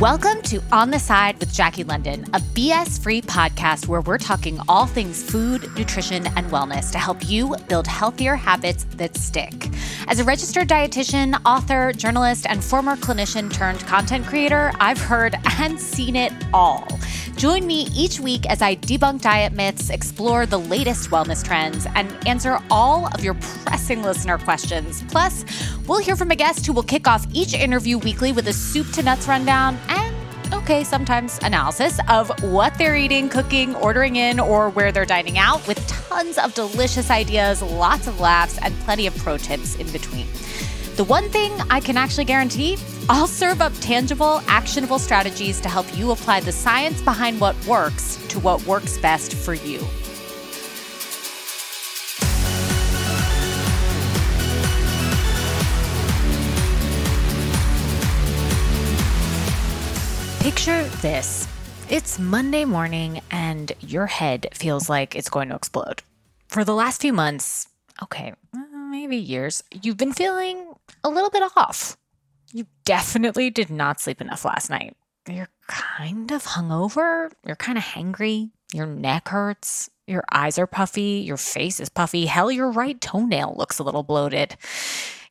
Welcome to On the Side with Jackie London, a BS free podcast where we're talking all things food, nutrition, and wellness to help you build healthier habits that stick. As a registered dietitian, author, journalist, and former clinician turned content creator, I've heard and seen it all. Join me each week as I debunk diet myths, explore the latest wellness trends, and answer all of your pressing listener questions. Plus, we'll hear from a guest who will kick off each interview weekly with a soup to nuts rundown and okay, sometimes analysis of what they're eating, cooking, ordering in, or where they're dining out with tons of delicious ideas, lots of laughs, and plenty of pro tips in between. The one thing I can actually guarantee I'll serve up tangible, actionable strategies to help you apply the science behind what works to what works best for you. Picture this. It's Monday morning and your head feels like it's going to explode. For the last few months, okay, maybe years, you've been feeling a little bit off. You definitely did not sleep enough last night. You're kind of hungover. You're kind of hangry. Your neck hurts. Your eyes are puffy. Your face is puffy. Hell, your right toenail looks a little bloated.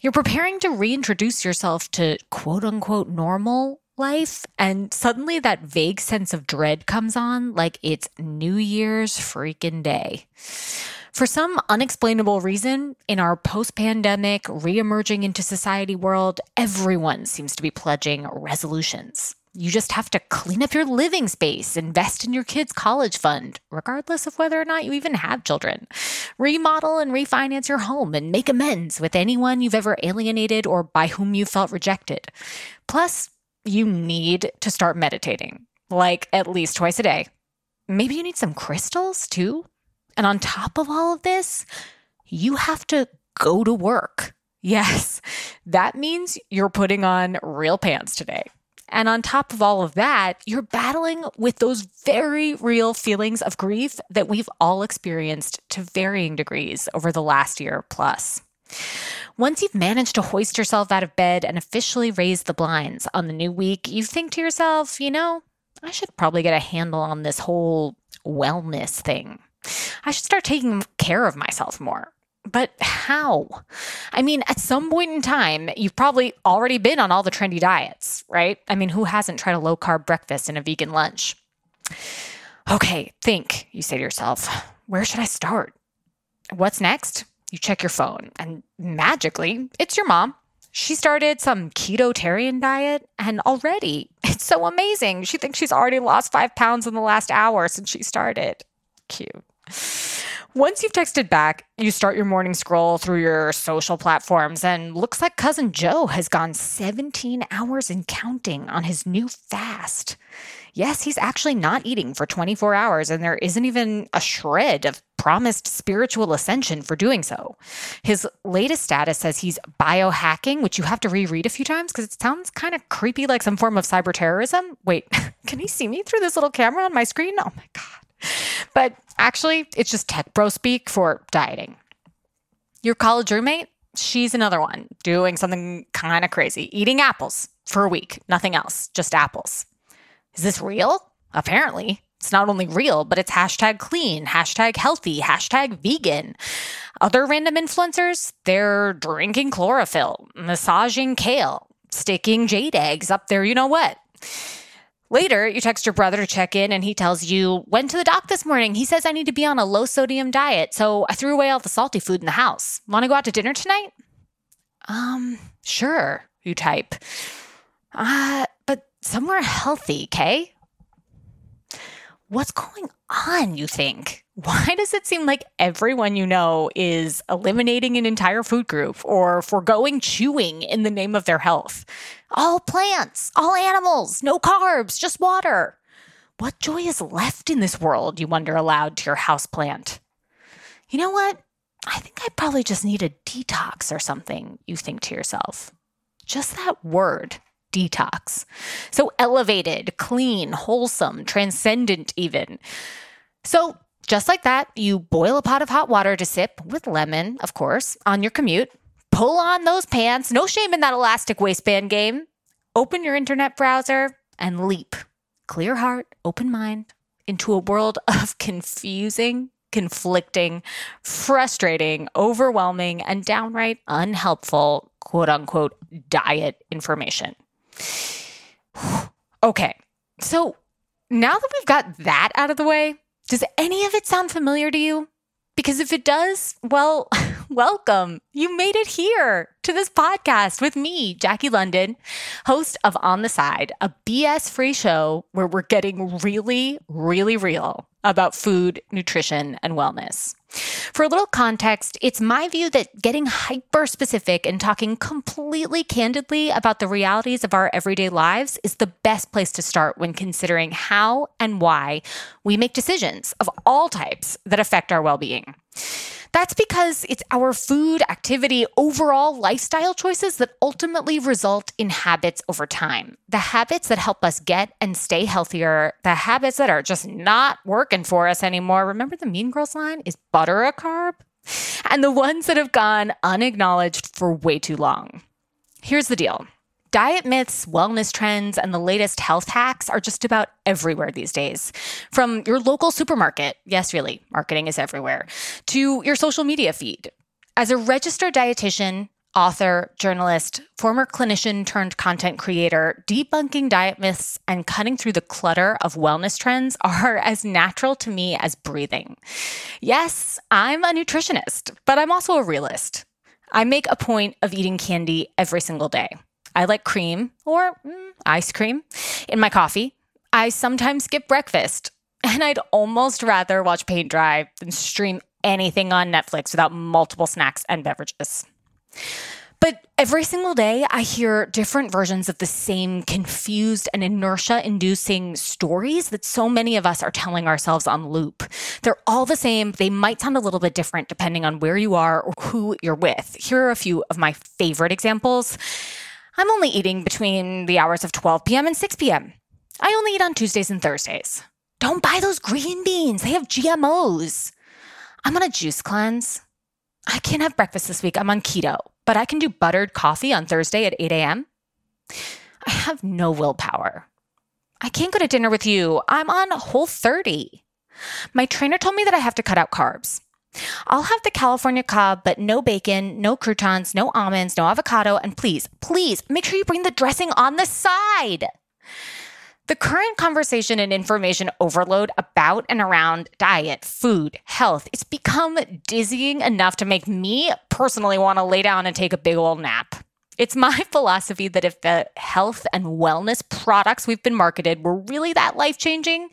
You're preparing to reintroduce yourself to quote unquote normal life. And suddenly that vague sense of dread comes on like it's New Year's freaking day. For some unexplainable reason, in our post pandemic, re emerging into society world, everyone seems to be pledging resolutions. You just have to clean up your living space, invest in your kids' college fund, regardless of whether or not you even have children. Remodel and refinance your home and make amends with anyone you've ever alienated or by whom you felt rejected. Plus, you need to start meditating, like at least twice a day. Maybe you need some crystals too. And on top of all of this, you have to go to work. Yes, that means you're putting on real pants today. And on top of all of that, you're battling with those very real feelings of grief that we've all experienced to varying degrees over the last year plus. Once you've managed to hoist yourself out of bed and officially raise the blinds on the new week, you think to yourself, you know, I should probably get a handle on this whole wellness thing. I should start taking care of myself more. But how? I mean, at some point in time, you've probably already been on all the trendy diets, right? I mean, who hasn't tried a low carb breakfast and a vegan lunch? Okay, think, you say to yourself, where should I start? What's next? You check your phone, and magically, it's your mom. She started some ketotarian diet, and already it's so amazing. She thinks she's already lost five pounds in the last hour since she started. Cute. Once you've texted back, you start your morning scroll through your social platforms, and looks like cousin Joe has gone 17 hours and counting on his new fast. Yes, he's actually not eating for 24 hours, and there isn't even a shred of promised spiritual ascension for doing so. His latest status says he's biohacking, which you have to reread a few times because it sounds kind of creepy like some form of cyber terrorism. Wait, can he see me through this little camera on my screen? Oh my God. But actually, it's just tech bro speak for dieting. Your college roommate, she's another one doing something kind of crazy, eating apples for a week, nothing else, just apples. Is this real? Apparently. It's not only real, but it's hashtag clean, hashtag healthy, hashtag vegan. Other random influencers, they're drinking chlorophyll, massaging kale, sticking jade eggs up there, you know what. Later, you text your brother to check in and he tells you, Went to the doc this morning. He says I need to be on a low sodium diet, so I threw away all the salty food in the house. Want to go out to dinner tonight? Um, sure, you type. Uh, but somewhere healthy, Kay? What's going on, you think? Why does it seem like everyone you know is eliminating an entire food group or foregoing chewing in the name of their health? All plants, all animals, no carbs, just water. What joy is left in this world, you wonder aloud to your houseplant? You know what? I think I probably just need a detox or something, you think to yourself. Just that word, detox. So elevated, clean, wholesome, transcendent, even. So, just like that, you boil a pot of hot water to sip with lemon, of course, on your commute. Pull on those pants. No shame in that elastic waistband game. Open your internet browser, and leap, clear heart, open mind, into a world of confusing, conflicting, frustrating, overwhelming, and downright unhelpful, quote unquote, diet information. okay, so now that we've got that out of the way, does any of it sound familiar to you? Because if it does, well, welcome. You made it here to this podcast with me, Jackie London, host of On the Side, a BS free show where we're getting really, really real about food, nutrition, and wellness. For a little context, it's my view that getting hyper specific and talking completely candidly about the realities of our everyday lives is the best place to start when considering how and why we make decisions of all types that affect our well being. That's because it's our food, activity, overall lifestyle choices that ultimately result in habits over time. The habits that help us get and stay healthier, the habits that are just not working for us anymore. Remember the Mean Girls line? Is butter a carb? And the ones that have gone unacknowledged for way too long. Here's the deal Diet myths, wellness trends, and the latest health hacks are just about everywhere these days. From your local supermarket, yes, really, marketing is everywhere, to your social media feed. As a registered dietitian, author, journalist, former clinician turned content creator, debunking diet myths and cutting through the clutter of wellness trends are as natural to me as breathing. Yes, I'm a nutritionist, but I'm also a realist. I make a point of eating candy every single day. I like cream or mm, ice cream in my coffee. I sometimes skip breakfast, and I'd almost rather watch paint dry than stream anything on Netflix without multiple snacks and beverages. But every single day, I hear different versions of the same confused and inertia inducing stories that so many of us are telling ourselves on loop. They're all the same. They might sound a little bit different depending on where you are or who you're with. Here are a few of my favorite examples. I'm only eating between the hours of 12 p.m. and 6 p.m. I only eat on Tuesdays and Thursdays. Don't buy those green beans, they have GMOs. I'm on a juice cleanse. I can't have breakfast this week. I'm on keto, but I can do buttered coffee on Thursday at 8 a.m. I have no willpower. I can't go to dinner with you. I'm on whole 30. My trainer told me that I have to cut out carbs. I'll have the California Cobb, but no bacon, no croutons, no almonds, no avocado, and please, please make sure you bring the dressing on the side. The current conversation and information overload about and around diet, food, health, it's become dizzying enough to make me personally want to lay down and take a big old nap. It's my philosophy that if the health and wellness products we've been marketed were really that life changing,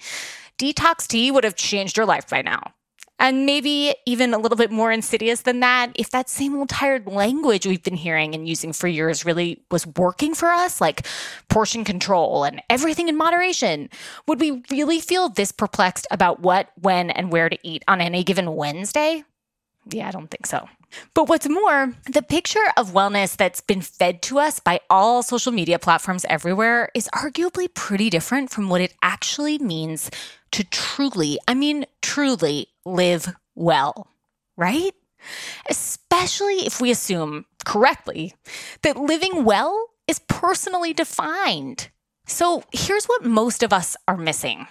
detox tea would have changed your life by now. And maybe even a little bit more insidious than that, if that same old tired language we've been hearing and using for years really was working for us, like portion control and everything in moderation, would we really feel this perplexed about what, when, and where to eat on any given Wednesday? Yeah, I don't think so. But what's more, the picture of wellness that's been fed to us by all social media platforms everywhere is arguably pretty different from what it actually means to truly, I mean, truly live well, right? Especially if we assume correctly that living well is personally defined. So here's what most of us are missing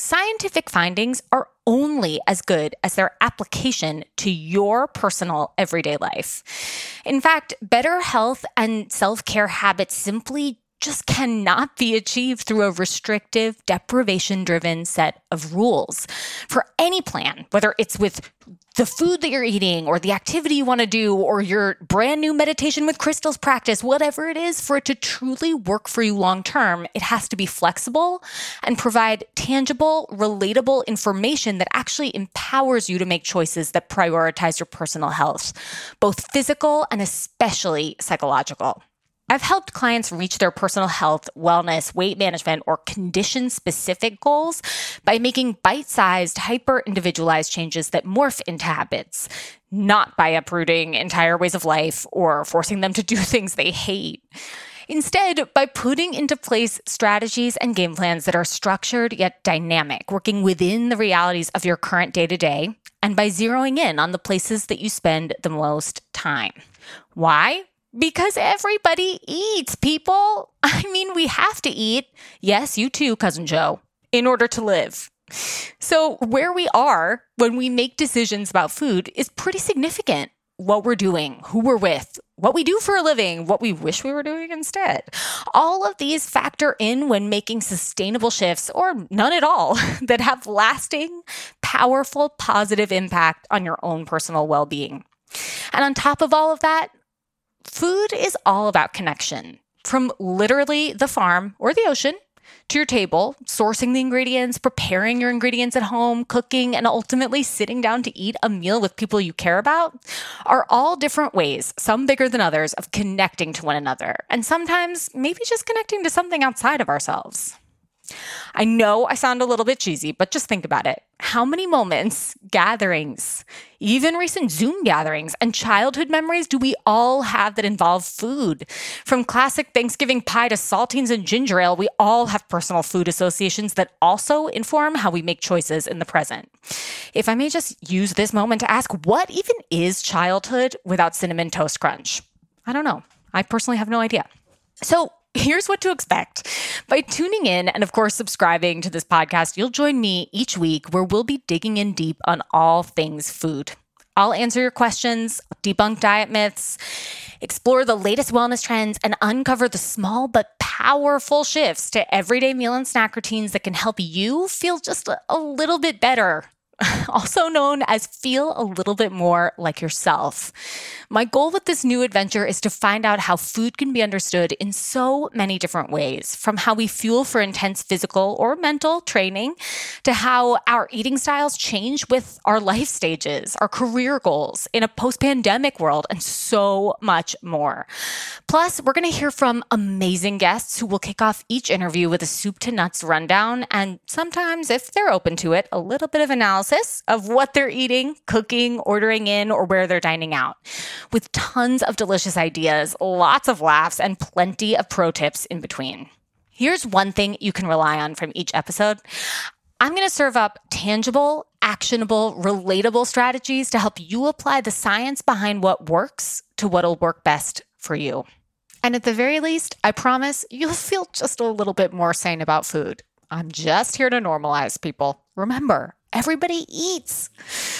scientific findings are only as good as their application to your personal everyday life. In fact, better health and self care habits simply just cannot be achieved through a restrictive, deprivation driven set of rules for any plan, whether it's with the food that you're eating or the activity you want to do or your brand new meditation with crystals practice, whatever it is, for it to truly work for you long term, it has to be flexible and provide tangible, relatable information that actually empowers you to make choices that prioritize your personal health, both physical and especially psychological. I've helped clients reach their personal health, wellness, weight management, or condition specific goals by making bite sized, hyper individualized changes that morph into habits, not by uprooting entire ways of life or forcing them to do things they hate. Instead, by putting into place strategies and game plans that are structured yet dynamic, working within the realities of your current day to day, and by zeroing in on the places that you spend the most time. Why? Because everybody eats, people. I mean, we have to eat. Yes, you too, Cousin Joe, in order to live. So, where we are when we make decisions about food is pretty significant. What we're doing, who we're with, what we do for a living, what we wish we were doing instead. All of these factor in when making sustainable shifts, or none at all, that have lasting, powerful, positive impact on your own personal well being. And on top of all of that, food is all about connection from literally the farm or the ocean to your table, sourcing the ingredients, preparing your ingredients at home, cooking, and ultimately sitting down to eat a meal with people you care about are all different ways, some bigger than others, of connecting to one another. And sometimes maybe just connecting to something outside of ourselves. I know I sound a little bit cheesy, but just think about it. How many moments, gatherings, even recent Zoom gatherings, and childhood memories do we all have that involve food? From classic Thanksgiving pie to saltines and ginger ale, we all have personal food associations that also inform how we make choices in the present. If I may just use this moment to ask, what even is childhood without cinnamon toast crunch? I don't know. I personally have no idea. So, Here's what to expect. By tuning in and, of course, subscribing to this podcast, you'll join me each week where we'll be digging in deep on all things food. I'll answer your questions, debunk diet myths, explore the latest wellness trends, and uncover the small but powerful shifts to everyday meal and snack routines that can help you feel just a little bit better also known as Feel a Little Bit More Like Yourself. My goal with this new adventure is to find out how food can be understood in so many different ways, from how we fuel for intense physical or mental training to how our eating styles change with our life stages, our career goals in a post pandemic world, and so much more. Plus, we're going to hear from amazing guests who will kick off each interview with a soup to nuts rundown and sometimes, if they're open to it, a little bit of analysis analysis of what they're eating, cooking, ordering in, or where they're dining out, with tons of delicious ideas, lots of laughs, and plenty of pro tips in between. Here's one thing you can rely on from each episode. I'm going to serve up tangible, actionable, relatable strategies to help you apply the science behind what works to what'll work best for you. And at the very least, I promise you'll feel just a little bit more sane about food. I'm just here to normalize people. Remember, Everybody eats.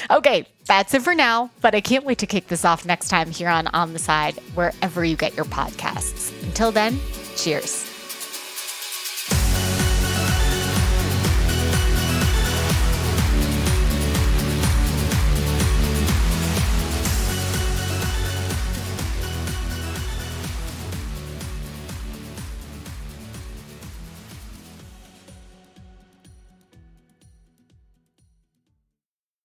Okay, that's it for now, but I can't wait to kick this off next time here on On the Side, wherever you get your podcasts. Until then, cheers.